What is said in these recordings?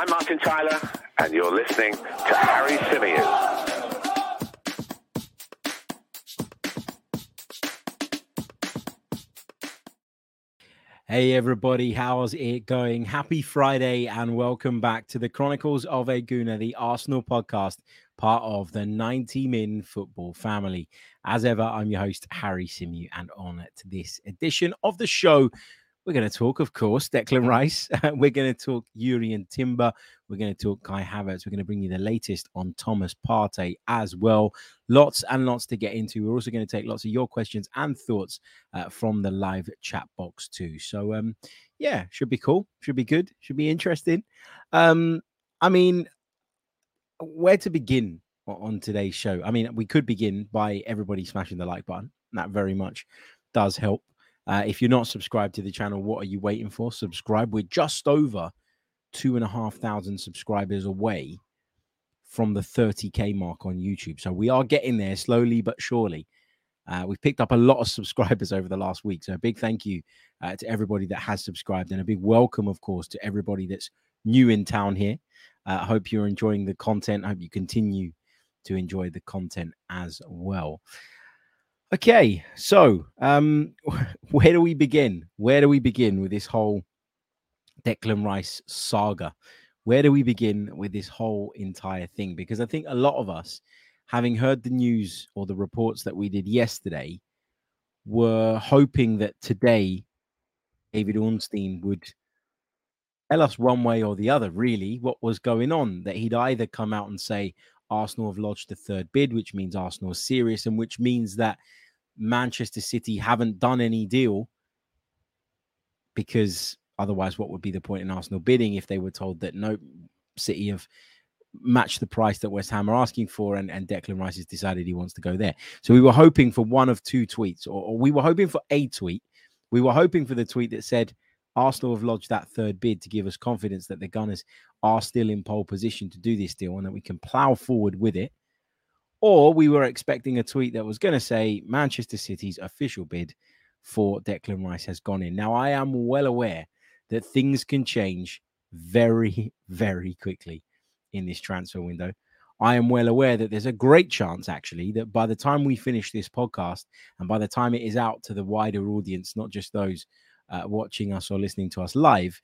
I'm Martin Tyler, and you're listening to Harry Simeon. Hey everybody, how's it going? Happy Friday and welcome back to the Chronicles of a Gooner, the Arsenal podcast, part of the 90 Min football family. As ever, I'm your host, Harry Simeon, and on to this edition of the show, we're going to talk, of course, Declan Rice. We're going to talk Jurrien Timber. We're going to talk Kai Havertz. We're going to bring you the latest on Thomas Partey as well. Lots and lots to get into. We're also going to take lots of your questions and thoughts uh, from the live chat box too. So, um, yeah, should be cool. Should be good. Should be interesting. Um, I mean, where to begin on today's show? I mean, we could begin by everybody smashing the like button. That very much does help. Uh, if you're not subscribed to the channel, what are you waiting for? Subscribe. We're just over two and a half thousand subscribers away from the 30k mark on YouTube. So we are getting there slowly but surely. Uh, we've picked up a lot of subscribers over the last week. So a big thank you uh, to everybody that has subscribed and a big welcome, of course, to everybody that's new in town here. Uh, I hope you're enjoying the content. I hope you continue to enjoy the content as well. Okay, so um, where do we begin? Where do we begin with this whole Declan Rice saga? Where do we begin with this whole entire thing? Because I think a lot of us, having heard the news or the reports that we did yesterday, were hoping that today David Ornstein would tell us one way or the other, really, what was going on. That he'd either come out and say, Arsenal have lodged a third bid, which means Arsenal is serious, and which means that Manchester City haven't done any deal because otherwise, what would be the point in Arsenal bidding if they were told that no, City have matched the price that West Ham are asking for, and, and Declan Rice has decided he wants to go there. So we were hoping for one of two tweets, or, or we were hoping for a tweet. We were hoping for the tweet that said, Arsenal have lodged that third bid to give us confidence that the Gunners are still in pole position to do this deal and that we can plow forward with it. Or we were expecting a tweet that was going to say Manchester City's official bid for Declan Rice has gone in. Now, I am well aware that things can change very, very quickly in this transfer window. I am well aware that there's a great chance, actually, that by the time we finish this podcast and by the time it is out to the wider audience, not just those uh, watching us or listening to us live,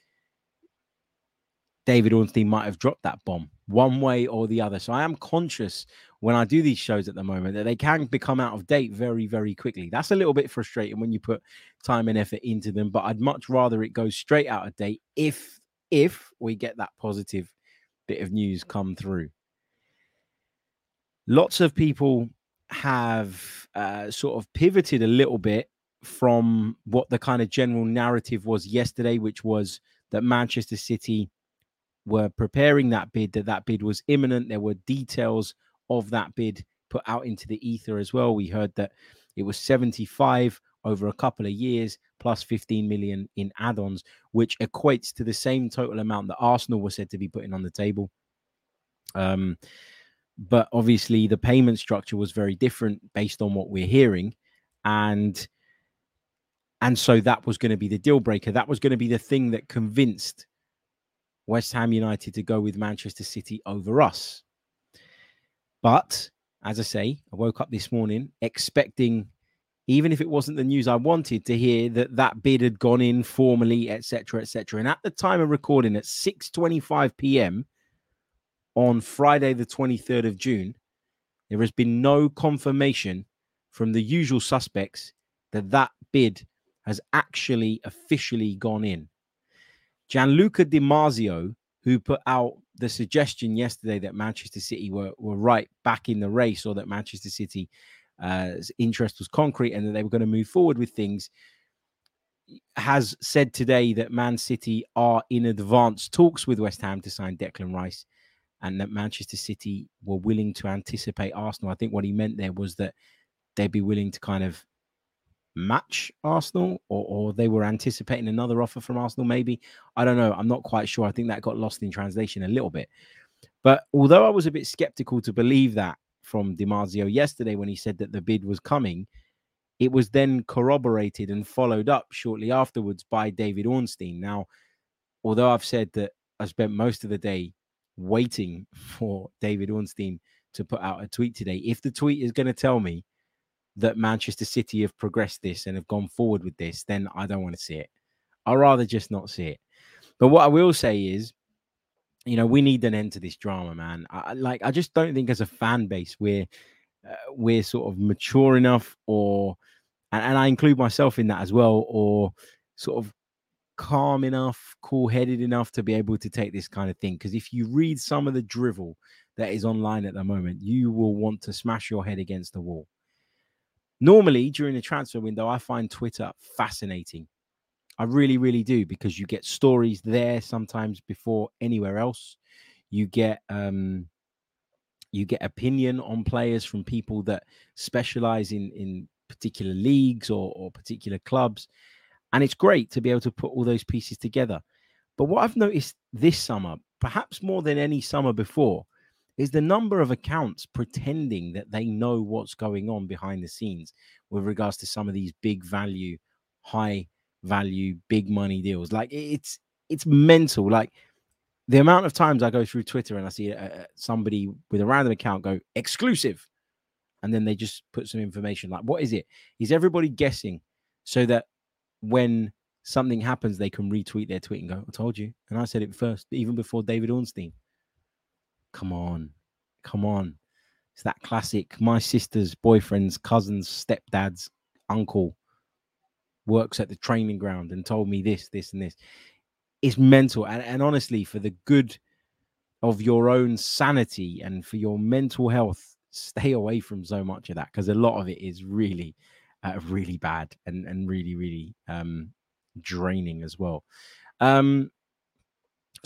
David Ornstein might have dropped that bomb one way or the other. So I am conscious when I do these shows at the moment that they can become out of date very, very quickly. That's a little bit frustrating when you put time and effort into them, but I'd much rather it goes straight out of date if if we get that positive bit of news come through. Lots of people have uh, sort of pivoted a little bit from what the kind of general narrative was yesterday, which was that Manchester City were preparing that bid, that that bid was imminent. There were details of that bid put out into the ether as well. We heard that it was 75 over a couple of years plus 15 million in add-ons, which equates to the same total amount that Arsenal was said to be putting on the table. Um, but obviously the payment structure was very different based on what we're hearing, and and so that was going to be the deal breaker. That was going to be the thing that convinced West Ham United to go with Manchester City over us. But as I say, I woke up this morning expecting, even if it wasn't the news I wanted to hear, that that bid had gone in formally, etc., etc. And at the time of recording, at 6:25 p.m. on Friday, the 23rd of June, there has been no confirmation from the usual suspects that that bid has actually officially gone in. Gianluca Di Marzio, who put out the suggestion yesterday that Manchester City were, were right back in the race or that Manchester City's uh, interest was concrete and that they were going to move forward with things, has said today that Man City are in advanced talks with West Ham to sign Declan Rice and that Manchester City were willing to anticipate Arsenal. I think what he meant there was that they'd be willing to kind of match Arsenal, or, or they were anticipating another offer from Arsenal, maybe. I don't know. I'm not quite sure. I think that got lost in translation a little bit. But although I was a bit skeptical to believe that from Di Marzio yesterday when he said that the bid was coming, it was then corroborated and followed up shortly afterwards by David Ornstein. Now, although I've said that I spent most of the day waiting for David Ornstein to put out a tweet today. If the tweet is going to tell me that Manchester City have progressed this and have gone forward with this, then I don't want to see it. I'd rather just not see it. But what I will say is, you know, we need an end to this drama, man. I, like, I just don't think as a fan base we're uh, we're sort of mature enough, or and, and I include myself in that as well, or sort of calm enough, cool headed enough to be able to take this kind of thing. Because if you read some of the drivel that is online at the moment, you will want to smash your head against the wall. Normally, during the transfer window, I find Twitter fascinating. I really, really do because you get stories there sometimes before anywhere else. You get um, you get opinion on players from people that specialize in in particular leagues or, or particular clubs, and it's great to be able to put all those pieces together. But what I've noticed this summer, perhaps more than any summer before, is the number of accounts pretending that they know what's going on behind the scenes with regards to some of these big value, high value, big money deals. Like it's it's mental. Like the amount of times I go through Twitter and I see uh, somebody with a random account go exclusive, and then they just put some information like, "What is it?" Is everybody guessing so that when something happens, they can retweet their tweet and go, "I told you," and I said it first, even before David Ornstein. Come on. Come on. It's that classic. My sister's boyfriend's cousin's stepdad's uncle works at the training ground and told me this, this, and this. It's mental. And, and honestly, for the good of your own sanity and for your mental health, stay away from so much of that because a lot of it is really, uh, really bad and, and really, really um, draining as well. Um,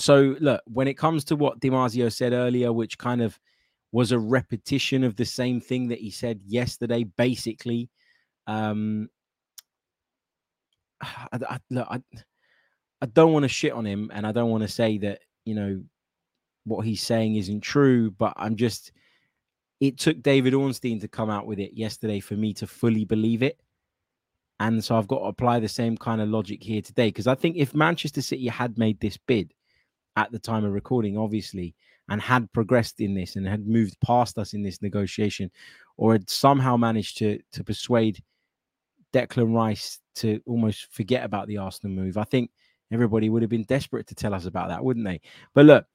so look, when it comes to what Di Marzio said earlier, which kind of was a repetition of the same thing that he said yesterday, basically. Um, I, I, look, I, I don't want to shit on him, and I don't want to say that you know what he's saying isn't true, but I'm just. It took David Ornstein to come out with it yesterday for me to fully believe it. And so I've got to apply the same kind of logic here today. Because I think if Manchester City had made this bid, at the time of recording, obviously, and had progressed in this and had moved past us in this negotiation, or had somehow managed to to persuade Declan Rice to almost forget about the Arsenal move, I think everybody would have been desperate to tell us about that, wouldn't they? But look,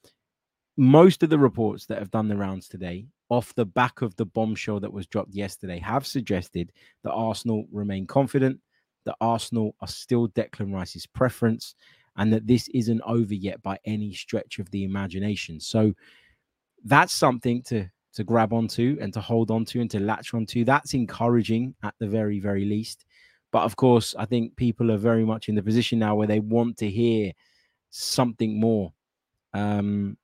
most of the reports that have done the rounds today, off the back of the bombshell that was dropped yesterday, have suggested that Arsenal remain confident, that Arsenal are still Declan Rice's preference, and that this isn't over yet by any stretch of the imagination. So that's something to to grab onto and to hold onto and to latch onto. That's encouraging at the very very least. But of course, I think people are very much in the position now where they want to hear something more. Um,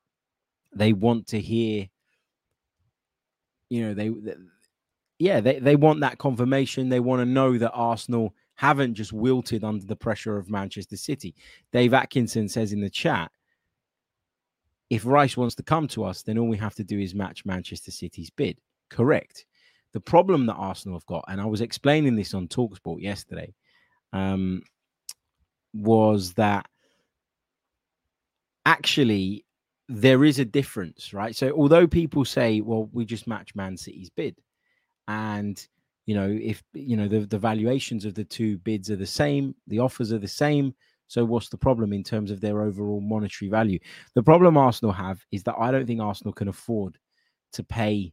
they want to hear, you know, they, they yeah, they, they want that confirmation. They want to know that Arsenal haven't just wilted under the pressure of Manchester City. Dave Atkinson says in the chat, if Rice wants to come to us, then all we have to do is match Manchester City's bid. Correct. The problem that Arsenal have got, and I was explaining this on Talksport yesterday, um, was that actually there is a difference, right? So although people say, well, we just match Man City's bid, and you know if you know the, the valuations of the two bids are the same the offers are the same so what's the problem in terms of their overall monetary value? The problem arsenal have is that i don't think arsenal can afford to pay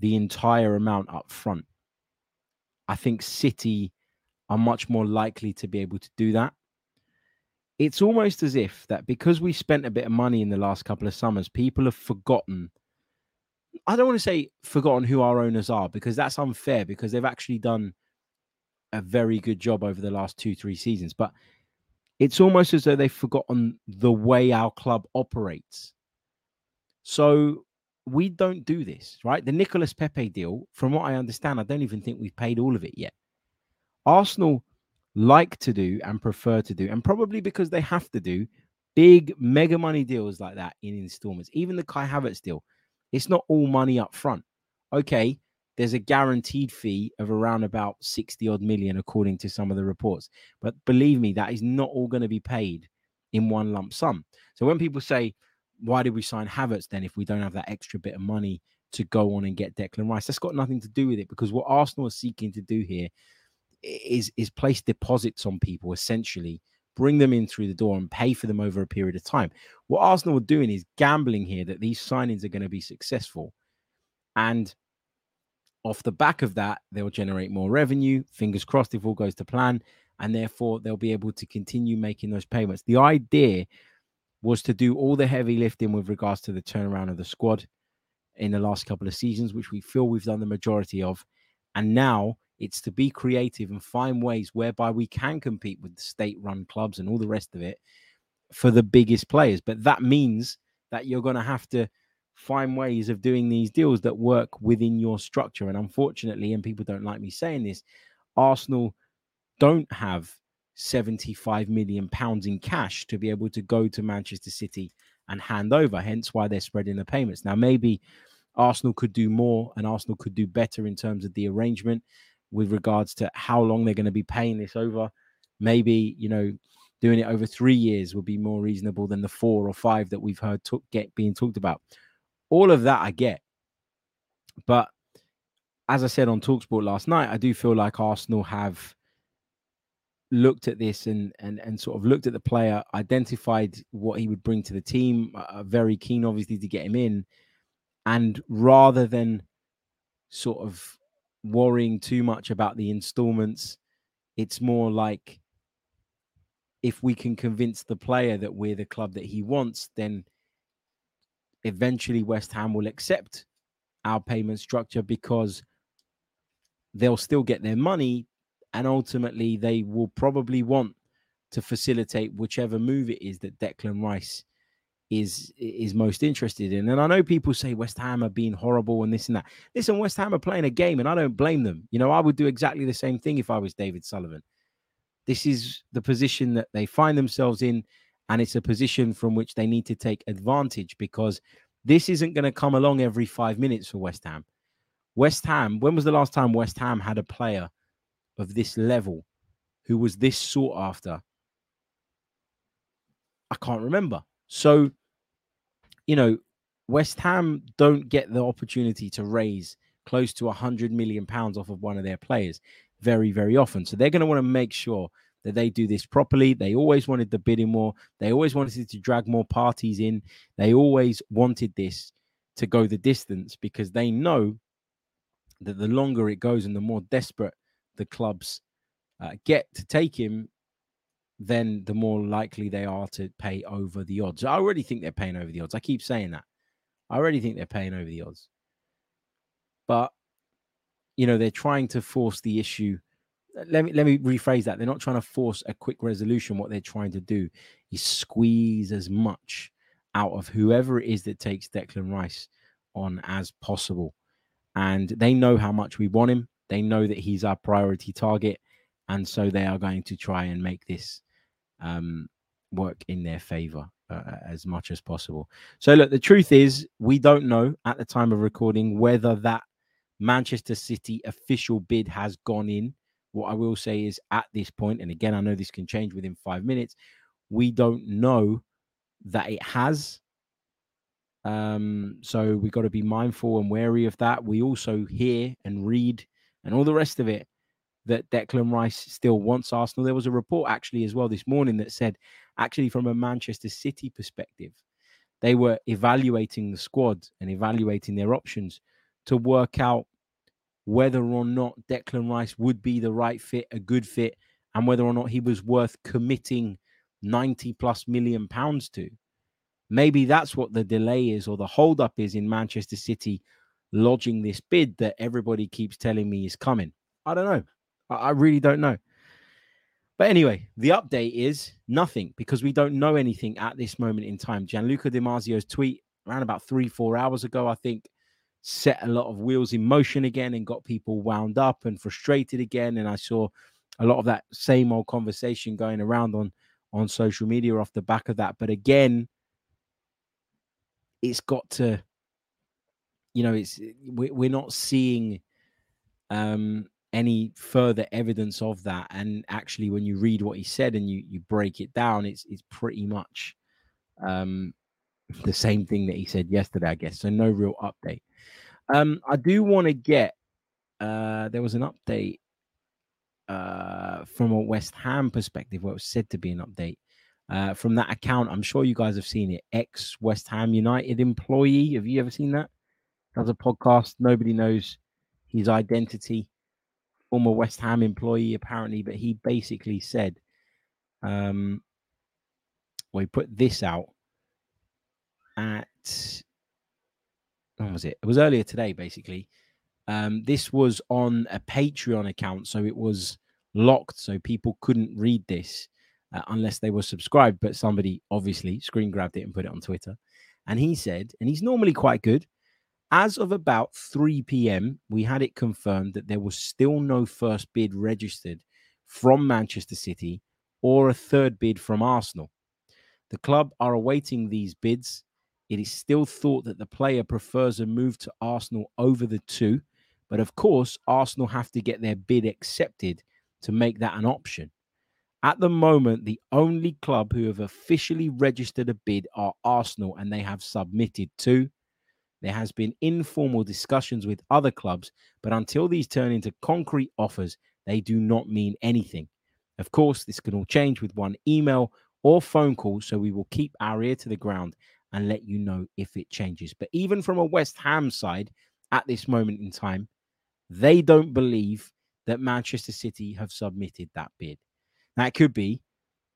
the entire amount up front. I think city are much more likely to be able to do that. It's almost as if that because we spent a bit of money in the last couple of summers people have forgotten I don't want to say forgotten who our owners are because that's unfair because they've actually done a very good job over the last two, three seasons. But it's almost as though they've forgotten the way our club operates. So we don't do this, right? The Nicolas Pepe deal, from what I understand, I don't even think we've paid all of it yet. Arsenal like to do and prefer to do, and probably because they have to do big mega money deals like that in installments. Even the Kai Havertz deal, it's not all money up front. Okay, there's a guaranteed fee of around about 60 odd million, according to some of the reports. But believe me, that is not all going to be paid in one lump sum. So when people say, why did we sign Havertz then if we don't have that extra bit of money to go on and get Declan Rice? That's got nothing to do with it because what Arsenal are seeking to do here is is place deposits on people essentially bring them in through the door and pay for them over a period of time. What Arsenal are doing is gambling here that these signings are going to be successful. And off the back of that, they'll generate more revenue. Fingers crossed if all goes to plan. And therefore, they'll be able to continue making those payments. The idea was to do all the heavy lifting with regards to the turnaround of the squad in the last couple of seasons, which we feel we've done the majority of. And now it's to be creative and find ways whereby we can compete with the state run clubs and all the rest of it for the biggest players. But that means that you're going to have to find ways of doing these deals that work within your structure. And unfortunately, and people don't like me saying this, Arsenal don't have 75 million pounds in cash to be able to go to Manchester City and hand over, hence why they're spreading the payments. Now, maybe Arsenal could do more and Arsenal could do better in terms of the arrangement with regards to how long they're going to be paying this over. Maybe, you know, doing it over three years would be more reasonable than the four or five that we've heard get being talked about. All of that I get. But as I said on Talksport last night, I do feel like Arsenal have looked at this and and and sort of looked at the player, identified what he would bring to the team. Uh, very keen, obviously, to get him in, and rather than sort of worrying too much about the installments. It's more like if we can convince the player that we're the club that he wants, then eventually West Ham will accept our payment structure because they'll still get their money and ultimately they will probably want to facilitate whichever move it is that Declan Rice is is most interested in. And I know people say West Ham are being horrible and this and that. Listen, West Ham are playing a game, and I don't blame them. You know, I would do exactly the same thing if I was David Sullivan. This is the position that they find themselves in, and it's a position from which they need to take advantage because this isn't going to come along every five minutes for West Ham. West Ham, when was the last time West Ham had a player of this level who was this sought after? I can't remember. So, you know, West Ham don't get the opportunity to raise close to a hundred million pounds off of one of their players very, very often. So they're going to want to make sure that they do this properly. They always wanted the bidding more. They always wanted to drag more parties in. They always wanted this to go the distance because they know that the longer it goes and the more desperate the clubs uh, get to take him, then the more likely they are to pay over the odds. I already think they're paying over the odds. I keep saying that. I already think they're paying over the odds. But you know, they're trying to force the issue. Uh, let me let me rephrase that. They're not trying to force a quick resolution. What they're trying to do is squeeze as much out of whoever it is that takes Declan Rice on as possible. And they know how much we want him. They know that he's our priority target. And so they are going to try and make this um, work in their favor uh, as much as possible. So, look, the truth is, we don't know at the time of recording whether that Manchester City official bid has gone in. What I will say is, at this point, and again, I know this can change within five minutes, we don't know that it has. Um, so we've got to be mindful and wary of that. We also hear and read and all the rest of it that Declan Rice still wants Arsenal. There was a report actually as well this morning that said, actually, from a Manchester City perspective, they were evaluating the squad and evaluating their options to work out whether or not Declan Rice would be the right fit, a good fit, and whether or not he was worth committing 90 plus million pounds to. Maybe that's what the delay is or the holdup is in Manchester City lodging this bid that everybody keeps telling me is coming. I don't know. I really don't know. But anyway, the update is nothing because we don't know anything at this moment in time. Gianluca Di Marzio's tweet around about three, four hours ago, I think, set a lot of wheels in motion again and got people wound up and frustrated again. And I saw a lot of that same old conversation going around on on social media off the back of that. But again, it's got to, you know, it's we're not seeing um any further evidence of that. And actually, when you read what he said and you you break it down, it's it's pretty much um, the same thing that he said yesterday, I guess. So no real update. Um, I do want to get. Uh, there was an update uh, from a West Ham perspective, what was said to be an update uh, from that account. I'm sure you guys have seen it. Ex West Ham United employee. Have you ever seen that? Does a podcast. Nobody knows his identity. Former West Ham employee, apparently, but he basically said, um, well, he put this out at when was it? It was earlier today, basically. Um, this was on a Patreon account, so it was locked, so people couldn't read this uh, unless they were subscribed. But somebody obviously screen grabbed it and put it on Twitter. And he said, and he's normally quite good. As of about 3 p.m., we had it confirmed that there was still no first bid registered from Manchester City or a third bid from Arsenal. The club are awaiting these bids. It is still thought that the player prefers a move to Arsenal over the two, but of course, Arsenal have to get their bid accepted to make that an option. At the moment, the only club who have officially registered a bid are Arsenal, and they have submitted to. There has been informal discussions with other clubs, but until these turn into concrete offers, they do not mean anything. Of course, this can all change with one email or phone call, so we will keep our ear to the ground and let you know if it changes. But even from a West Ham side at this moment in time, they don't believe that Manchester City have submitted that bid. That could be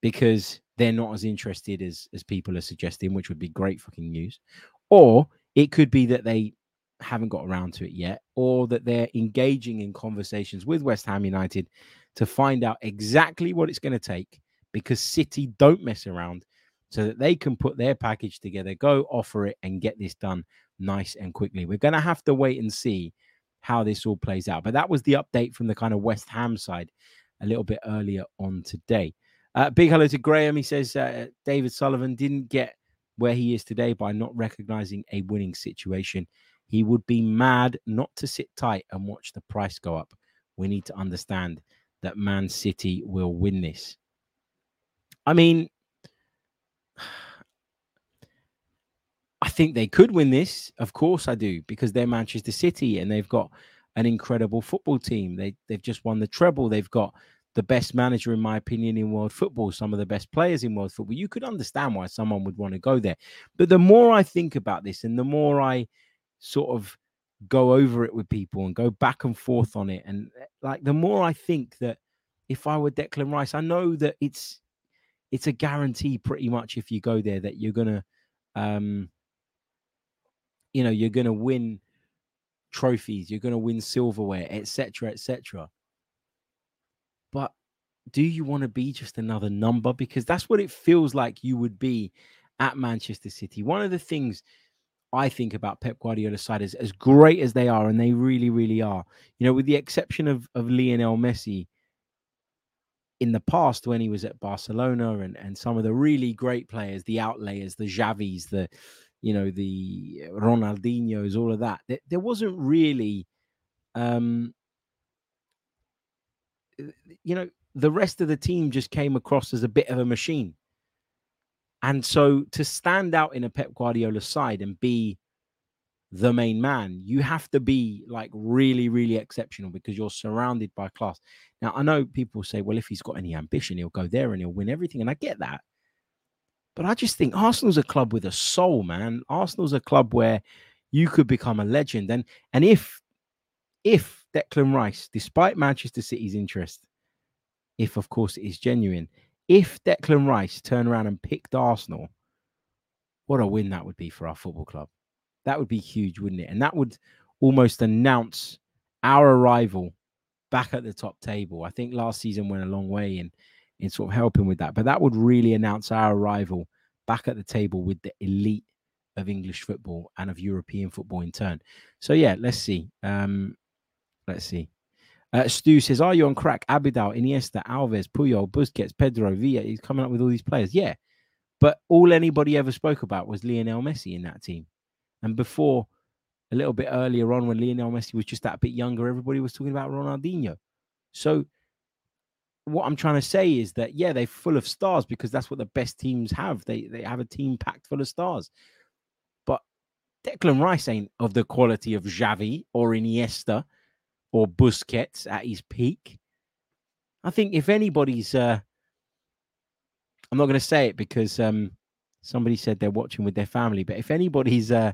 because they're not as interested as as people are suggesting, which would be great fucking news. Or it could be that they haven't got around to it yet, or that they're engaging in conversations with West Ham United to find out exactly what it's going to take because City don't mess around so that they can put their package together, go offer it, and get this done nice and quickly. We're going to have to wait and see how this all plays out. But that was the update from the kind of West Ham side a little bit earlier on today. Uh, big hello to Graham. He says uh, David Sullivan didn't get where he is today by not recognizing a winning situation. He would be mad not to sit tight and watch the price go up. We need to understand that Man City will win this. I mean, I think they could win this. Of course, I do because they're Manchester City and they've got an incredible football team. They they've just won the treble. They've got the best manager, in my opinion, in world football. Some of the best players in world football. You could understand why someone would want to go there. But the more I think about this, and the more I sort of go over it with people and go back and forth on it, and eh, like the more I think that if I were Declan Rice, I know that it's it's a guarantee pretty much if you go there that you're gonna um you know you're gonna win trophies you're gonna win silverware etc etc do you want to be just another number because that's what it feels like you would be at manchester city one of the things I think about Pep Guardiola's side is as great as they are, and they really, really are. You know, with the exception of of Lionel Messi, in the past when he was at Barcelona and, and some of the really great players, the outlayers, the Xavis, the you know the Ronaldinho's, all of that. There, there wasn't really, um, you know, the rest of the team just came across as a bit of a machine. And so to stand out in a Pep Guardiola side and be the main man, you have to be like really, really exceptional because you're surrounded by class. Now, I know people say, well, if he's got any ambition, he'll go there and he'll win everything. And I get that. But I just think Arsenal's a club with a soul, man. Arsenal's a club where you could become a legend. And and if if Declan Rice, despite Manchester City's interest, if of course it is genuine, if Declan Rice turned around and picked Arsenal, what a win that would be for our football club. That would be huge, wouldn't it? And that would almost announce our arrival back at the top table. I think last season went a long way in in sort of helping with that, but that would really announce our arrival back at the table with the elite of English football and of European football in turn. So yeah, let's see. Um, let's see. Uh, Stu says, "Are you on crack? Abidal, Iniesta, Alves, Puyol, Busquets, Pedro, Villa. He's coming up with all these players. Yeah, but all anybody ever spoke about was Lionel Messi in that team. And before, a little bit earlier on, when Lionel Messi was just that bit younger, everybody was talking about Ronaldinho. So what I'm trying to say is that yeah, they're full of stars because that's what the best teams have. They they have a team packed full of stars. But Declan Rice ain't of the quality of Xavi or Iniesta or Busquets at his peak. I think if anybody's uh I'm not going to say it because um somebody said they're watching with their family, but if anybody's uh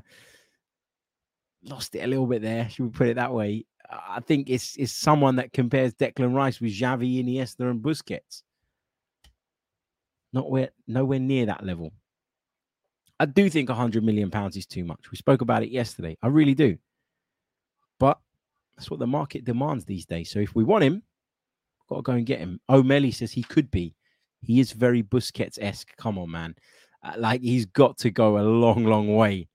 lost it a little bit there, should we put it that way? I think it's it's someone that compares Declan Rice with Xavi, Iniesta, and Busquets. Not where nowhere near that level. I do think 100 million pounds is too much. We spoke about it yesterday. I really do. That's what the market demands these days. So if we want him, we've got to go and get him. O'Malley says he could be. He is very Busquets esque. Come on, man. Uh, like he's got to go a long, long way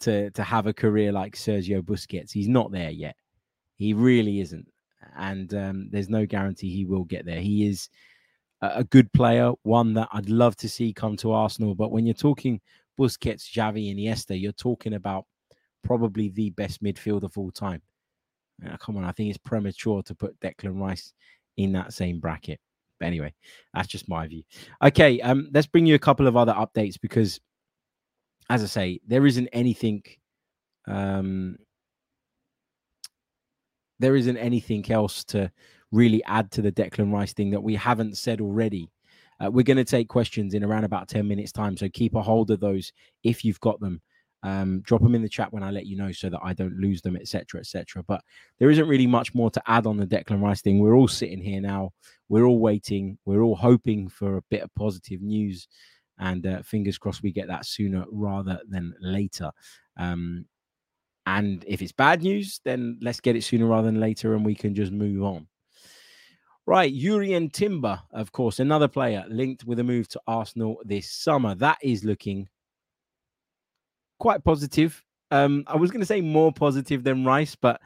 to to have a career like Sergio Busquets. He's not there yet. He really isn't, and um, there's no guarantee he will get there. He is a, good player, one that I'd love to see come to Arsenal. But when you're talking Busquets, Xavi, and Iniesta, you're talking about probably the best midfielder of all time. Uh, come on, I think it's premature to put Declan Rice in that same bracket. But anyway, that's just my view. Okay, um, let's bring you a couple of other updates because, as I say, there isn't anything um, there isn't anything else to really add to the Declan Rice thing that we haven't said already. Uh, we're going to take questions in around about 10 minutes time. So keep a hold of those if you've got them. Um, drop them in the chat when I let you know so that I don't lose them, etc., etc. But there isn't really much more to add on the Declan Rice thing. We're all sitting here now. We're all waiting. We're all hoping for a bit of positive news. And uh, fingers crossed we get that sooner rather than later. Um, and if it's bad news, then let's get it sooner rather than later and we can just move on. Right, Jurrien Timber, of course, another player linked with a move to Arsenal this summer. That is looking quite positive. Um, I was going to say more positive than Rice, but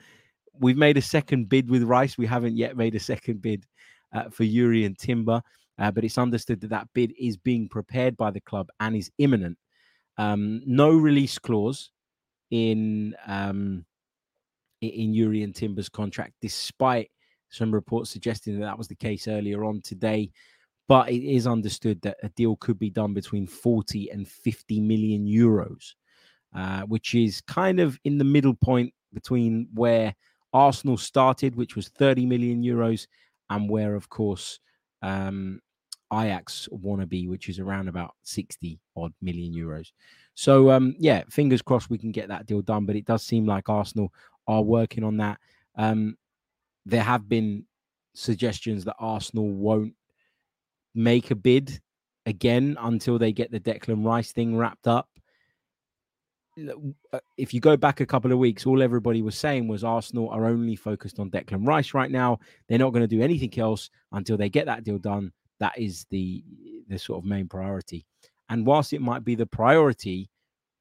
we've made a second bid with Rice. We haven't yet made a second bid uh, for Jurrien Timber, uh, but it's understood that that bid is being prepared by the club and is imminent. Um, no release clause in um, in Jurrien Timber's contract, despite some reports suggesting that that was the case earlier on today. But it is understood that a deal could be done between 40 and 50 million euros, uh, which is kind of in the middle point between where Arsenal started, which was 30 million euros, and where, of course, um, Ajax wannabe, which is around about 60 odd million euros. So um, yeah, fingers crossed we can get that deal done. But it does seem like Arsenal are working on that. Um, there have been suggestions that Arsenal won't make a bid again until they get the Declan Rice thing wrapped up. Uh, if you go back a couple of weeks, all everybody was saying was Arsenal are only focused on Declan Rice right now. They're not going to do anything else until they get that deal done. That is the the sort of main priority. And whilst it might be the priority,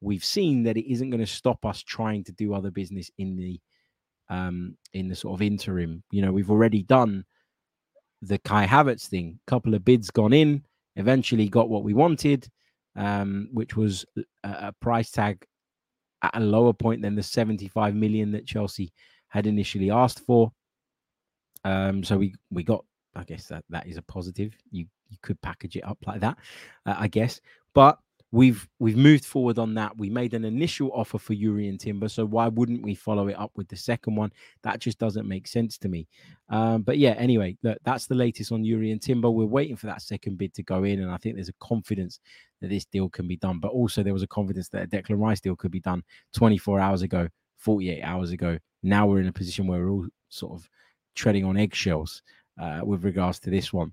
we've seen that it isn't going to stop us trying to do other business in the um in the sort of interim. You know, we've already done the Kai Havertz thing. A couple of bids gone in, eventually got what we wanted, um, which was a, a price tag at a lower point than the 75 million that Chelsea had initially asked for. Um, so we we got I guess that that is a positive. You you could package it up like that, uh, I guess. But we've we've moved forward on that. We made an initial offer for Jurrien Timber, so why wouldn't we follow it up with the second one? That just doesn't make sense to me. Um, but yeah, anyway, look, that's the latest on Jurrien Timber. We're waiting for that second bid to go in, and I think there's a confidence that this deal can be done. But also there was a confidence that a Declan Rice deal could be done 24 hours ago, 48 hours ago. Now we're in a position where we're all sort of treading on eggshells uh, with regards to this one.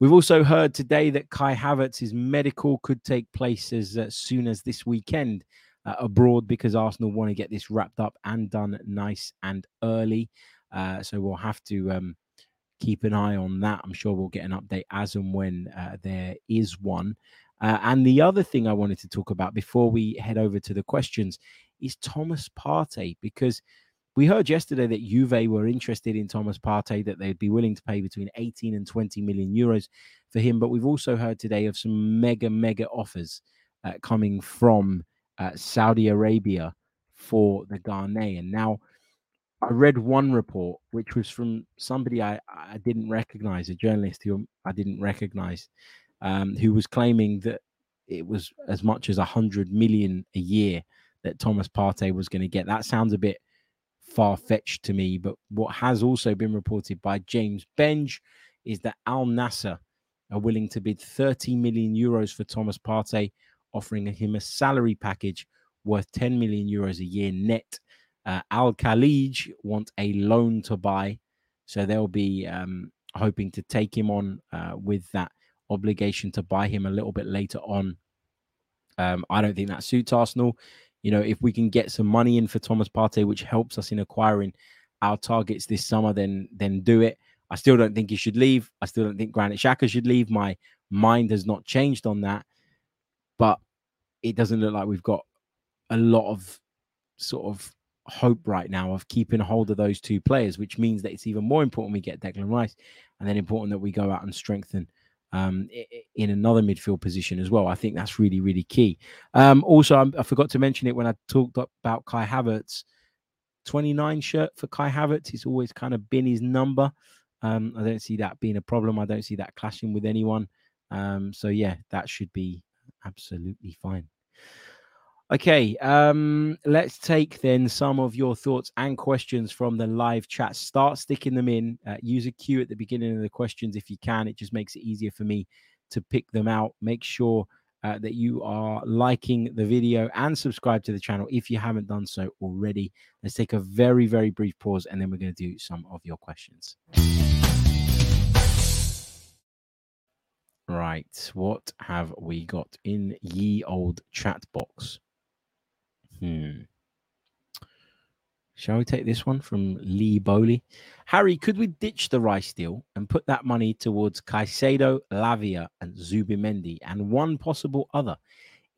We've also heard today that Kai Havertz's medical could take place as uh, soon as this weekend uh, abroad because Arsenal want to get this wrapped up and done nice and early. Uh, so we'll have to um, keep an eye on that. I'm sure we'll get an update as and when uh, there is one. Uh, and the other thing I wanted to talk about before we head over to the questions is Thomas Partey because we heard yesterday that Juve were interested in Thomas Partey, that they'd be willing to pay between 18 and 20 million euros for him. But we've also heard today of some mega, mega offers uh, coming from uh, Saudi Arabia for the Ghanaian. Now, I read one report, which was from somebody I, I didn't recognize, a journalist who I didn't recognize, um, who was claiming that it was as much as a hundred million a year that Thomas Partey was going to get. That sounds a bit far fetched to me, but what has also been reported by James Benge is that Al Nassr are willing to bid 30 million euros for Thomas Partey, offering him a salary package worth 10 million euros a year net. Uh, Al Khalij want a loan to buy, so they'll be um, hoping to take him on uh, with that obligation to buy him a little bit later on. Um, I don't think that suits Arsenal. You know, if we can get some money in for Thomas Partey, which helps us in acquiring our targets this summer, then then do it. I still don't think he should leave. I still don't think Granit Xhaka should leave. My mind has not changed on that, but it doesn't look like we've got a lot of sort of hope right now of keeping hold of those two players, which means that it's even more important we get Declan Rice, and then important that we go out and strengthen um, in another midfield position as well. I think that's really, really key. Um, also, I forgot to mention it when I talked about Kai Havertz. 29 shirt for Kai Havertz. It's always kind of been his number. Um, I don't see that being a problem. I don't see that clashing with anyone. Um, so yeah, that should be absolutely fine. Okay, um, let's take then some of your thoughts and questions from the live chat. Start sticking them in. Uh, use a cue at the beginning of the questions if you can. It just makes it easier for me to pick them out. Make sure uh, that you are liking the video and subscribe to the channel if you haven't done so already. Let's take a very, very brief pause and then we're going to do some of your questions. Right, what have we got in ye old chat box? Hmm. Shall we take this one from Lee Bowley? Harry, could we ditch the Rice deal and put that money towards Caicedo, Lavia, and Zubimendi and one possible other?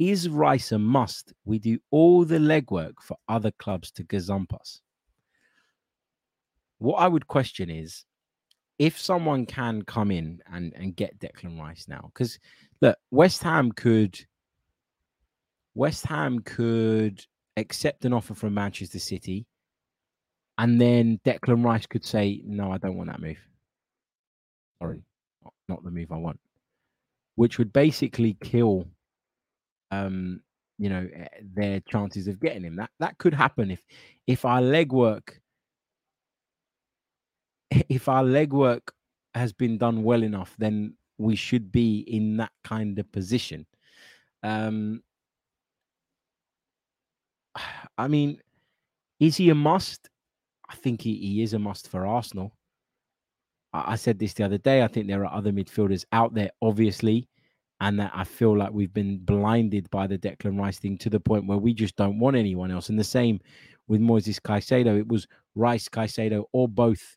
Is Rice a must? We do all the legwork for other clubs to gazump us. What I would question is if someone can come in and, and get Declan Rice now, because look, West Ham could West Ham could accept an offer from Manchester City, and then Declan Rice could say, "No, I don't want that move. Sorry, not, the move I want," which would basically kill, um, you know, eh, their chances of getting him. That that could happen if if our legwork if our legwork has been done well enough, then we should be in that kind of position. Um, I mean, is he a must? I think he, he is a must for Arsenal. I, I said this the other day. I think there are other midfielders out there, obviously, and that I feel like we've been blinded by the Declan Rice thing to the point where we just don't want anyone else. And the same with Moises Caicedo. It was Rice, Caicedo, or both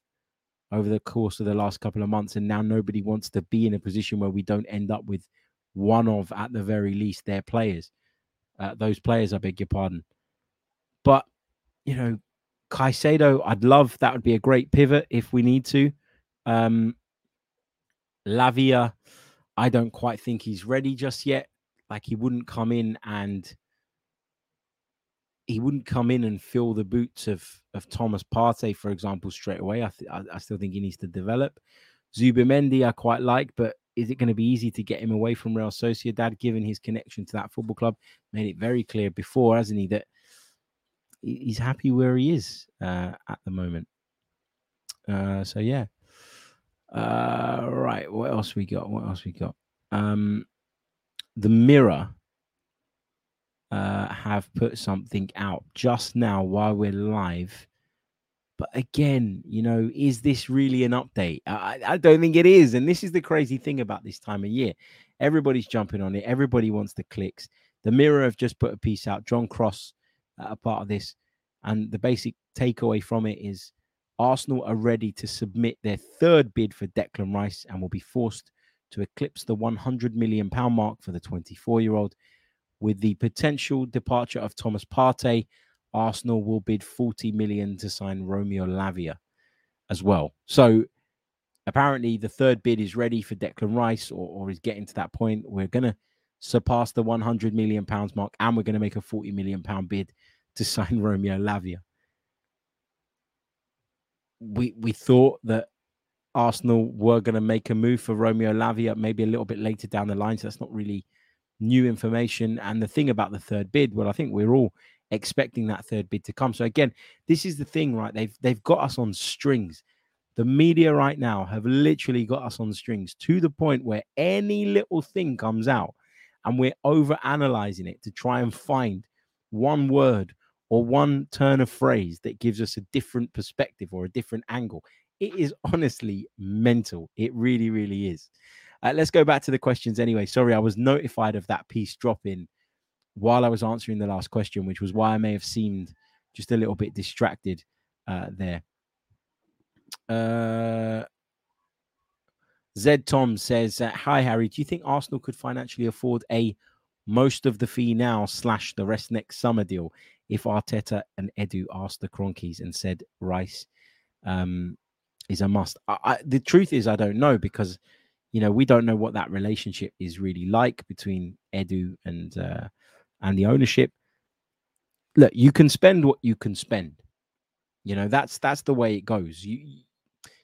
over the course of the last couple of months. And now nobody wants to be in a position where we don't end up with one of, at the very least, their players. Uh, those players, I beg your pardon. But, you know, Caicedo, I'd love that would be a great pivot if we need to. Um, Lavia, I don't quite think he's ready just yet. Like he wouldn't come in and he wouldn't come in and fill the boots of of Thomas Partey, for example, straight away. I th- I, I, still think he needs to develop. Zubimendi, I quite like, but is it going to be easy to get him away from Real Sociedad, given his connection to that football club? Made it very clear before, hasn't he, that he's happy where he is uh, at the moment. Uh, so yeah. Uh, right. What else we got? What else we got? Um, the Mirror uh, have put something out just now while we're live. But again, you know, is this really an update? I, I don't think it is. And this is the crazy thing about this time of year. Everybody's jumping on it. Everybody wants the clicks. The Mirror have just put a piece out. John Cross, a part of this. And the basic takeaway from it is Arsenal are ready to submit their third bid for Declan Rice and will be forced to eclipse the 100 million pound mark for the 24 year old with the potential departure of Thomas Partey, Arsenal will bid 40 million to sign Romeo Lavia as well. So apparently the third bid is ready for Declan Rice or, or is getting to that point. We're going to surpass the 100 million pounds mark and we're going to make a 40 million pound bid to sign Romeo Lavia. we we thought that Arsenal were going to make a move for Romeo Lavia maybe a little bit later down the line. So that's not really new information. And the thing about the third bid, well, I think we're all expecting that third bid to come. So again, this is the thing, right? They've they've got us on strings. The media right now have literally got us on strings to the point where any little thing comes out and we're over analyzing it to try and find one word or one turn of phrase that gives us a different perspective or a different angle. It is honestly mental. It really, really is. Uh, let's go back to the questions anyway. Sorry, I was notified of that piece dropping while I was answering the last question, which was why I may have seemed just a little bit distracted uh, there. Uh, Zed Tom says, uh, "Hi Harry, do you think Arsenal could financially afford a most of the fee now slash the rest next summer deal if Arteta and Edu asked the Kroenkes and said Rice um, is a must? I, I, the truth is, I don't know because you know we don't know what that relationship is really like between Edu and uh, and the ownership. Look, you can spend what you can spend. You know that's that's the way it goes. You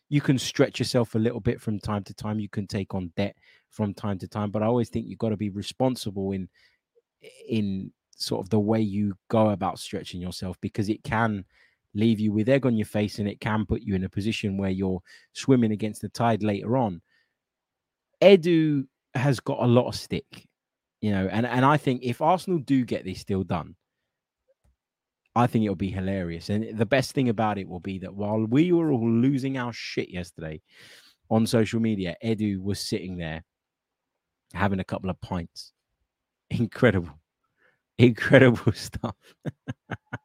you can stretch yourself a little bit from time to time. You can take on debt from time to time, but I always think you've got to be responsible in in sort of the way you go about stretching yourself because it can leave you with egg on your face and it can put you in a position where you're swimming against the tide later on. Edu has got a lot of stick, you know, and, and I think if Arsenal do get this deal done, I think it'll be hilarious. And the best thing about it will be that while we were all losing our shit yesterday on social media, Edu was sitting there having a couple of pints. Incredible. Incredible stuff.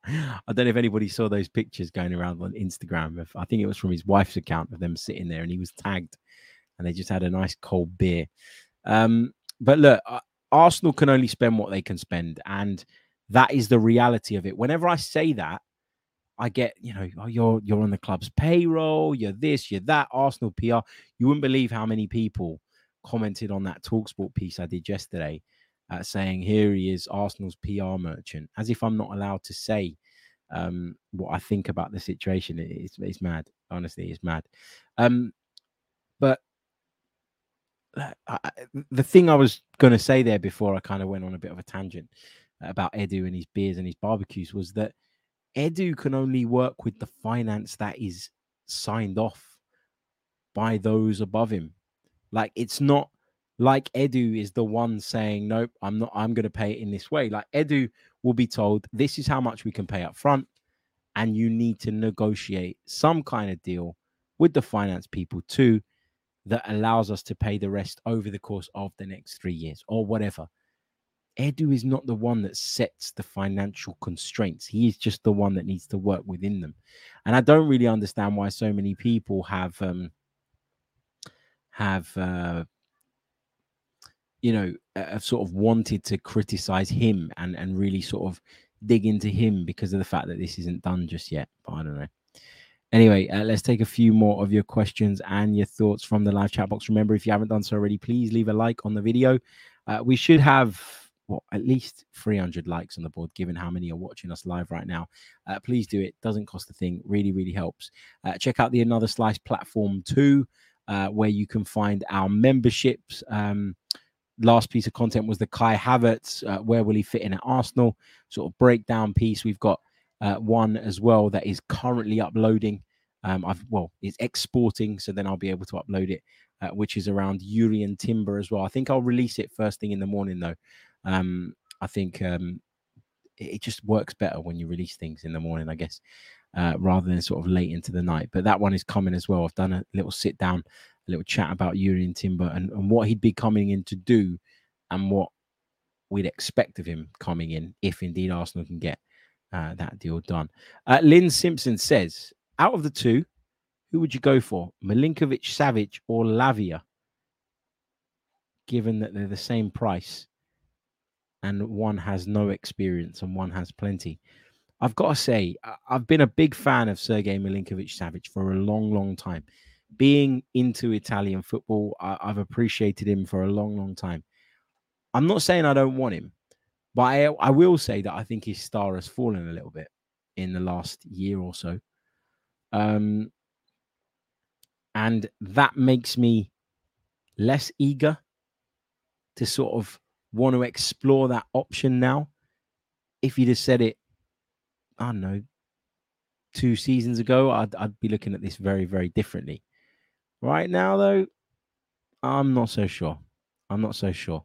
I don't know if anybody saw those pictures going around on Instagram. I think it was from his wife's account of them sitting there and he was tagged and they just had a nice cold beer. Um, but look, uh, Arsenal can only spend what they can spend. And that is the reality of it. Whenever I say that, I get, you know, oh, you're you're on the club's payroll, you're this, you're that, Arsenal PR. You wouldn't believe how many people commented on that Talksport piece I did yesterday, uh, saying here he is, Arsenal's PR merchant, as if I'm not allowed to say um, what I think about the situation. It's it's mad, honestly, it's mad. Um, but I, the thing I was going to say there before I kind of went on a bit of a tangent about Edu and his beers and his barbecues was that Edu can only work with the finance that is signed off by those above him. Like it's not like Edu is the one saying, Nope, I'm not, I'm going to pay it in this way. Like Edu will be told, This is how much we can pay up front. And you need to negotiate some kind of deal with the finance people too that allows us to pay the rest over the course of the next three years or whatever. Edu is not the one that sets the financial constraints. He is just the one that needs to work within them. And I don't really understand why so many people have um have uh you know have sort of wanted to criticize him and and really sort of dig into him because of the fact that this isn't done just yet. But I don't know. Anyway, uh, let's take a few more of your questions and your thoughts from the live chat box. Remember, if you haven't done so already, please leave a like on the video. Uh, we should have what at least 300 likes on the board given how many are watching us live right now uh, please do it doesn't cost a thing really really helps uh, check out the another slice platform too uh, where you can find our memberships um, last piece of content was the kai havertz uh, where will he fit in at arsenal sort of breakdown piece we've got uh, one as well that is currently uploading um, I've well, it's exporting, so then I'll be able to upload it, uh, which is around Jurrien Timber as well. I think I'll release it first thing in the morning though, um, I think um, it, it, just works better when you release things in the morning, I guess, uh, rather than sort of late into the night. But that one is coming as well. I've done a little sit down, a little chat about Jurrien Timber and, and what he'd be coming in to do and what we'd expect of him coming in if indeed Arsenal can get uh, that deal done. Uh, Lynn Simpson says, out of the two, who would you go for, Milinkovic Savic or Lavia? Given that they're the same price and one has no experience and one has plenty. I've got to say, I've been a big fan of Sergei Milinkovic Savic for a long, long time. Being into Italian football, I've appreciated him for a long, long time. I'm not saying I don't want him, but I, I will say that I think his star has fallen a little bit in the last year or so. Um, And that makes me less eager to sort of want to explore that option now. If you'd have said it, I don't know, two seasons ago, I'd, I'd be looking at this very, very differently. Right now, though, I'm not so sure. I'm not so sure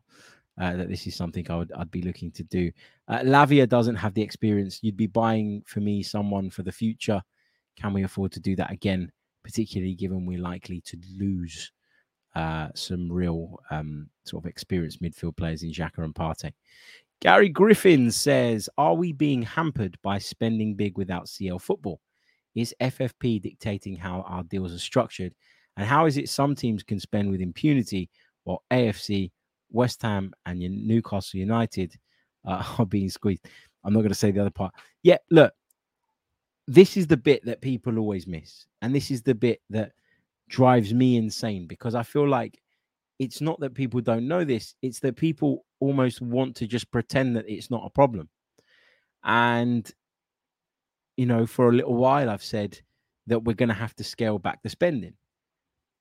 uh, that this is something I would I'd be looking to do. Uh, Lavia doesn't have the experience. You'd be buying for me someone for the future. Can we afford to do that again? Particularly given we're likely to lose uh, some real um, sort of experienced midfield players in Xhaka and Partey. Gary Griffin says, Are we being hampered by spending big without CL football? Is FFP dictating how our deals are structured? And how is it some teams can spend with impunity while AFC, West Ham, and Newcastle United uh, are being squeezed? I'm not going to say the other part. Yeah, look, this is the bit that people always miss. And this is the bit that drives me insane because I feel like it's not that people don't know this, it's that people almost want to just pretend that it's not a problem. And, you know, for a little while, I've said that we're going to have to scale back the spending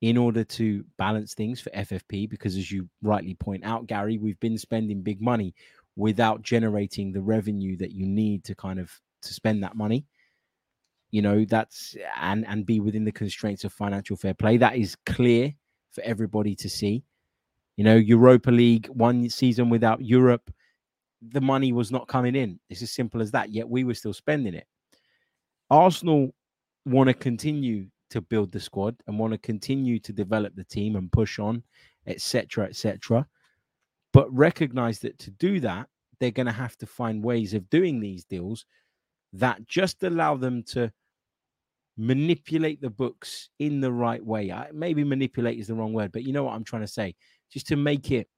in order to balance things for FFP. Because as you rightly point out, Gary, we've been spending big money without generating the revenue that you need to kind of to spend that money you know that's and and be within the constraints of financial fair play that is clear for everybody to see you know, Europa League, one season without Europe, the money was not coming in. It's as simple as that. Yet we were still spending it. Arsenal want to continue to build the squad and want to continue to develop the team and push on, etc., etc. But recognize that to do that, they're going to have to find ways of doing these deals that just allow them to manipulate the books in the right way. I, maybe manipulate is the wrong word, but you know what I'm trying to say just to make it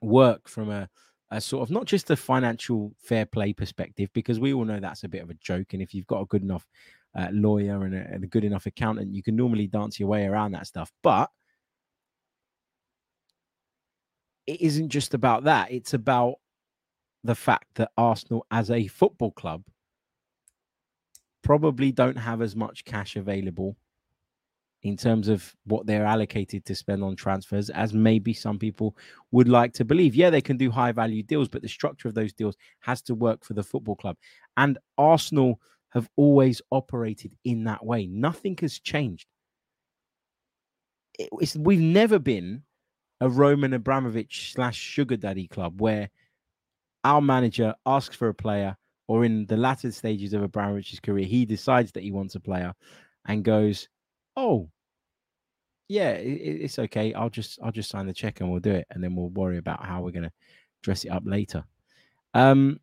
work from a, a sort of not just a financial fair play perspective, because we all know that's a bit of a joke. And if you've got a good enough uh, lawyer and a, and a good enough accountant, you can normally dance your way around that stuff. But it isn't just about that. It's about the fact that Arsenal, as a football club, probably don't have as much cash available in terms of what they're allocated to spend on transfers as maybe some people would like to believe. Yeah, they can do high value deals, but the structure of those deals has to work for the football club. And Arsenal have always operated in that way. Nothing has changed. We've never been a Roman Abramovich slash sugar daddy club where our manager asks for a player, or in the latter stages of Abramovich's career, he decides that he wants a player and goes, Oh, yeah, it, it's okay. I'll just I'll just sign the check and we'll do it, and then we'll worry about how we're gonna dress it up later. Um,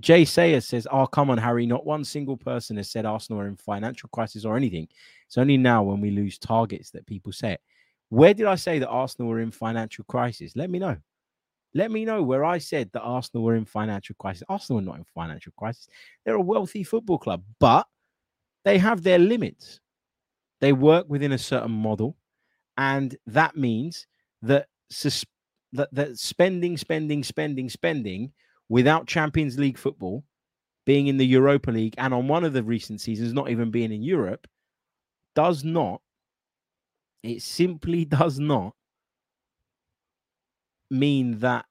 Jay Sayer says, "Oh, come on, Harry! Not one single person has said Arsenal are in financial crisis or anything. It's only now when we lose targets that people say it. Where did I say that Arsenal were in financial crisis? Let me know. Let me know where I said that Arsenal were in financial crisis. Arsenal are not in financial crisis. They're a wealthy football club, but they have their limits. They work within a certain model and that means that sus- that, that spending, spending, spending, spending without Champions League football, being in the Europa League, and on one of the recent seasons not even being in Europe, does not. It simply does not mean that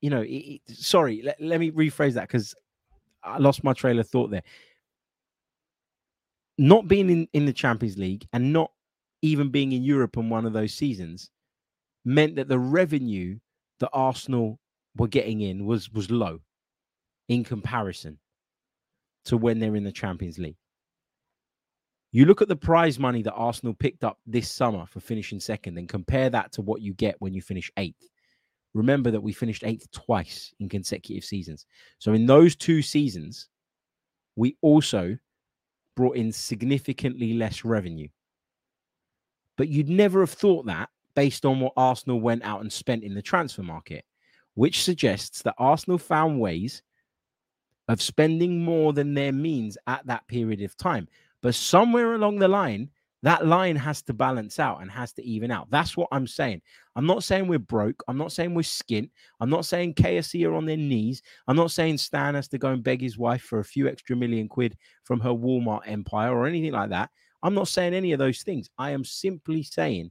you know. It, it, sorry, let, let me rephrase that because I lost my trail of thought there. Not being in, in the Champions League and not even being in Europe in one of those seasons, meant that the revenue that Arsenal were getting in was was low in comparison to when they're in the Champions League. You look at the prize money that Arsenal picked up this summer for finishing second and compare that to what you get when you finish eighth. Remember that we finished eighth twice in consecutive seasons. So in those two seasons, we also brought in significantly less revenue. But you'd never have thought that based on what Arsenal went out and spent in the transfer market, which suggests that Arsenal found ways of spending more than their means at that period of time. But somewhere along the line, that line has to balance out and has to even out. That's what I'm saying. I'm not saying we're broke. I'm not saying we're skint. I'm not saying KSE are on their knees. I'm not saying Stan has to go and beg his wife for a few extra million quid from her Walmart empire or anything like that. I'm not saying any of those things. I am simply saying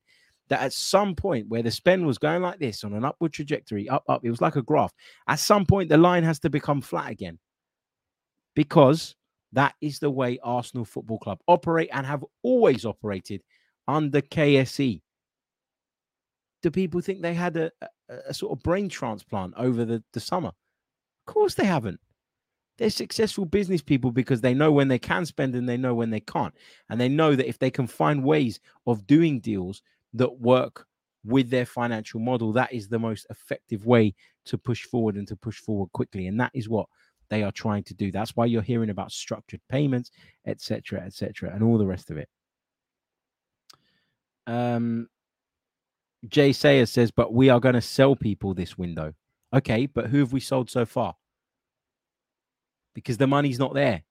that at some point where the spend was going like this on an upward trajectory, up, up, it was like a graph. At some point, the line has to become flat again because that is the way Arsenal Football Club operate and have always operated under KSE. Do people think they had a, a, a sort of brain transplant over the, the summer? Of course they haven't. They're successful business people because they know when they can spend and they know when they can't. And they know that if they can find ways of doing deals that work with their financial model, that is the most effective way to push forward and to push forward quickly. And that is what they are trying to do. That's why you're hearing about structured payments, etc., etc., and all the rest of it. Um, Jay Sayer says, but we are going to sell people this window. Okay, but who have we sold so far? Because the money's not there.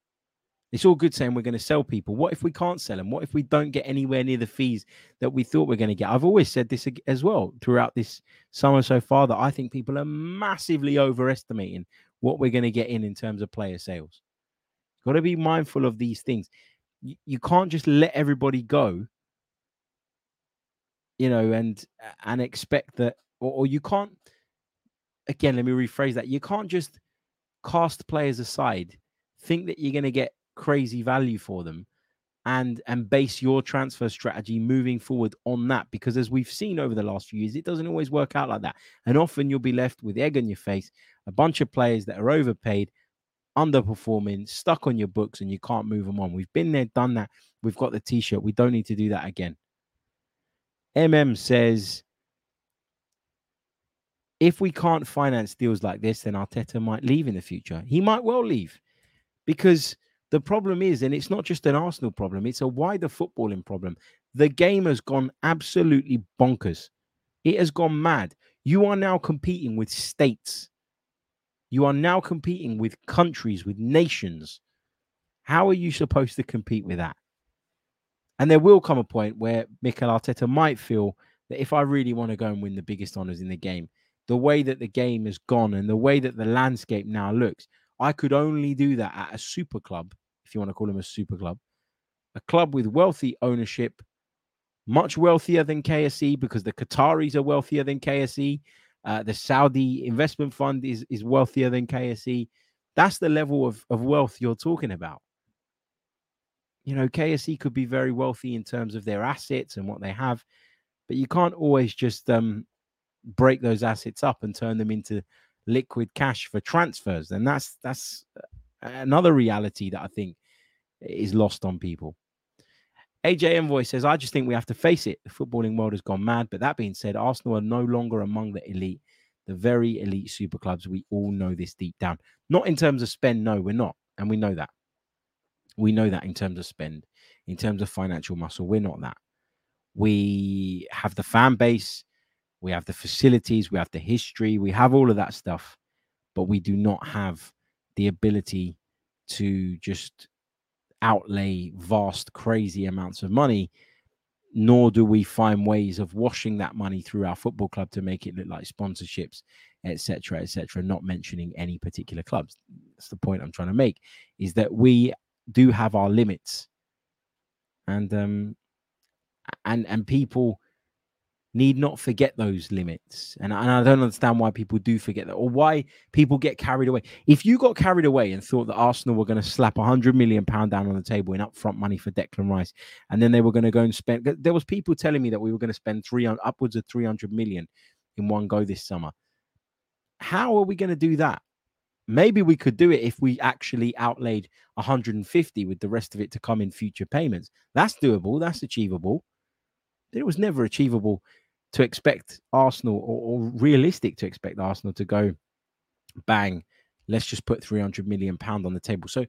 It's all good saying we're going to sell people. What if we can't sell them? What if we don't get anywhere near the fees that we thought we are going to get? I've always said this as well throughout this summer so far that I think people are massively overestimating what we're going to get in in terms of player sales. Got to be mindful of these things. You, you can't just let everybody go, you know, and and expect that, or, or you can't. Again, let me rephrase that. You can't just cast players aside, think that you're going to get crazy value for them, and and base your transfer strategy moving forward on that because as we've seen over the last few years it doesn't always work out like that. And often you'll be left with egg on your face a bunch of players that are overpaid underperforming stuck on your books and you can't move them on. We've been there done that. We've got the t-shirt. We don't need to do that again. Mm says if we can't finance deals like this then arteta might leave in the future. He might well leave because the problem is, and it's not just an Arsenal problem, it's a wider footballing problem. The game has gone absolutely bonkers. It has gone mad. You are now competing with states. You are now competing with countries, with nations. How are you supposed to compete with that? And there will come a point where Mikel Arteta might feel that if I really want to go and win the biggest honors in the game, the way that the game has gone and the way that the landscape now looks, I could only do that at a super club, if you want to call them a super club, a club with wealthy ownership, much wealthier than KSE because the Qataris are wealthier than KSE. Uh, the Saudi investment fund is, is wealthier than KSE. That's the level of, of wealth you're talking about. You know, KSE could be very wealthy in terms of their assets and what they have, but you can't always just um, break those assets up and turn them into liquid cash for transfers. And that's that's another reality that I think is lost on people. AJ Envoy says, I just think we have to face it. The footballing world has gone mad. But that being said, Arsenal are no longer among the elite, the very elite super clubs. We all know this deep down. Not in terms of spend, no, we're not. And we know that. We know that in terms of spend, in terms of financial muscle, we're not that. We have the fan base, we have the facilities, we have the history, we have all of that stuff, but we do not have the ability to just outlay vast, crazy amounts of money. Nor do we find ways of washing that money through our football club to make it look like sponsorships, etc., etc. Not mentioning any particular clubs. That's the point I'm trying to make. Is that we do have our limits, and um, and and people need not forget those limits. And, and I don't understand why people do forget that or why people get carried away. If you got carried away and thought that Arsenal were going to slap a hundred million pound down on the table in upfront money for Declan Rice, and then they were going to go and spend, there was people telling me that we were going to spend three upwards of 300 million in one go this summer. How are we going to do that? Maybe we could do it if we actually outlaid 150 with the rest of it to come in future payments. That's doable. That's achievable. It was never achievable to expect Arsenal or, or realistic to expect Arsenal to go bang, let's just put 300 million pound on the table. So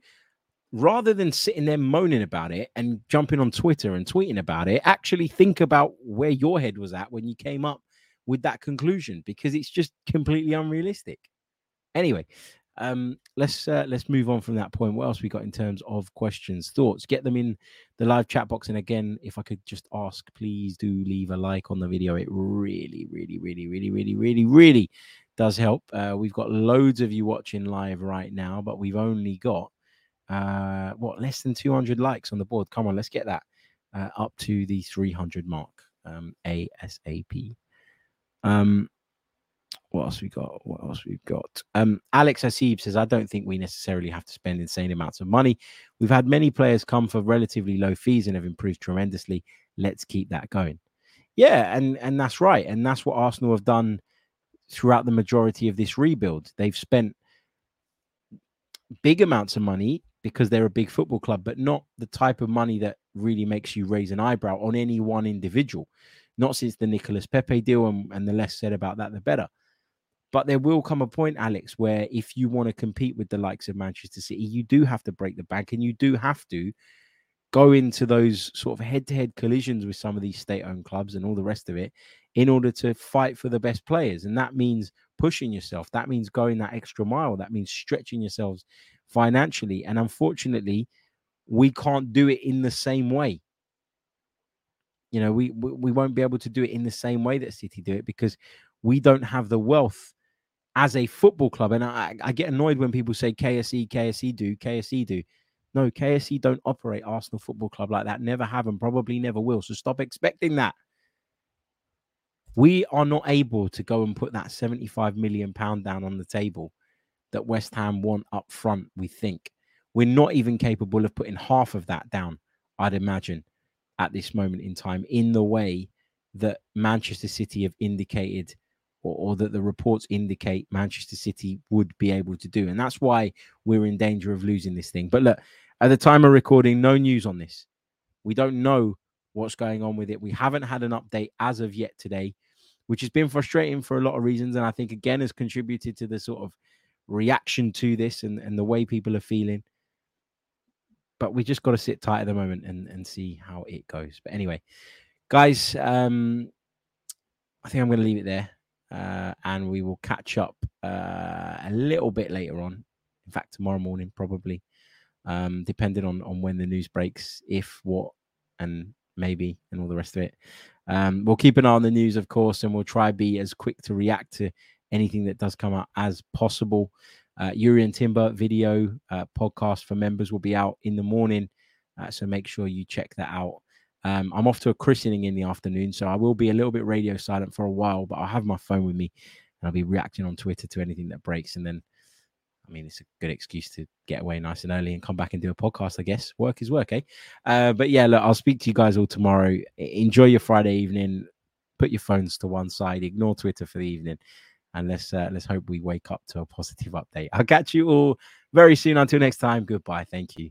rather than sitting there moaning about it and jumping on Twitter and tweeting about it, actually think about where your head was at when you came up with that conclusion because it's just completely unrealistic. Anyway, um, let's uh, let's move on from that point. What else we got in terms of questions, thoughts? Get them in the live chat box. And again, if I could just ask, please do leave a like on the video. It really, really, really, really, really, really, really does help. Uh, we've got loads of you watching live right now, but we've only got uh, what less than 200 likes on the board. Come on, let's get that. uh, up to the 300 mark um, ASAP. Um, what else we got? What else we've got? Um, Alex Hasib says, I don't think we necessarily have to spend insane amounts of money. We've had many players come for relatively low fees and have improved tremendously. Let's keep that going. Yeah, and and that's right, and that's what Arsenal have done throughout the majority of this rebuild. They've spent big amounts of money because they're a big football club, but not the type of money that really makes you raise an eyebrow on any one individual. Not since the Nicolas Pepe deal, and, and the less said about that, the better. But there will come a point, Alex, where if you want to compete with the likes of Manchester City, you do have to break the bank and you do have to go into those sort of head to head collisions with some of these state owned clubs and all the rest of it in order to fight for the best players. And that means pushing yourself. That means going that extra mile. That means stretching yourselves financially. And unfortunately, we can't do it in the same way. You know, we we won't be able to do it in the same way that City do it because we don't have the wealth as a football club. And I, I get annoyed when people say KSE, KSE do, KSE do. No, KSE don't operate Arsenal Football Club like that. Never have and probably never will. So stop expecting that. We are not able to go and put that 75 million pound down on the table that West Ham want up front, we think. We're not even capable of putting half of that down, I'd imagine, at this moment in time, in the way that Manchester City have indicated or, or, that the reports indicate Manchester City would be able to do. And that's why we're in danger of losing this thing. But look, at the time of recording, no news on this. We don't know what's going on with it. We haven't had an update as of yet today, which has been frustrating for a lot of reasons. And I think, again, has contributed to the sort of reaction to this and, and the way people are feeling. But we just got to sit tight at the moment and, and see how it goes. But anyway, guys, um, I think I'm going to leave it there uh, and we will catch up uh, a little bit later on. In fact, tomorrow morning, probably, um, depending on on when the news breaks, if what, and maybe, and all the rest of it. Um, we'll keep an eye on the news, of course, and we'll try to be as quick to react to anything that does come out as possible. Uh, and Timber video uh, podcast for members will be out in the morning, uh, so make sure you check that out. Um, I'm off to a christening in the afternoon, so I will be a little bit radio silent for a while, but I'll have my phone with me and I'll be reacting on Twitter to anything that breaks. And then, I mean, it's a good excuse to get away nice and early and come back and do a podcast, I guess. Work is work, eh? Uh, but yeah, look, I'll speak to you guys all tomorrow. Enjoy your Friday evening. Put your phones to one side, ignore Twitter for the evening, and let's uh, let's hope we wake up to a positive update. I'll catch you all very soon. Until next time, goodbye. Thank you.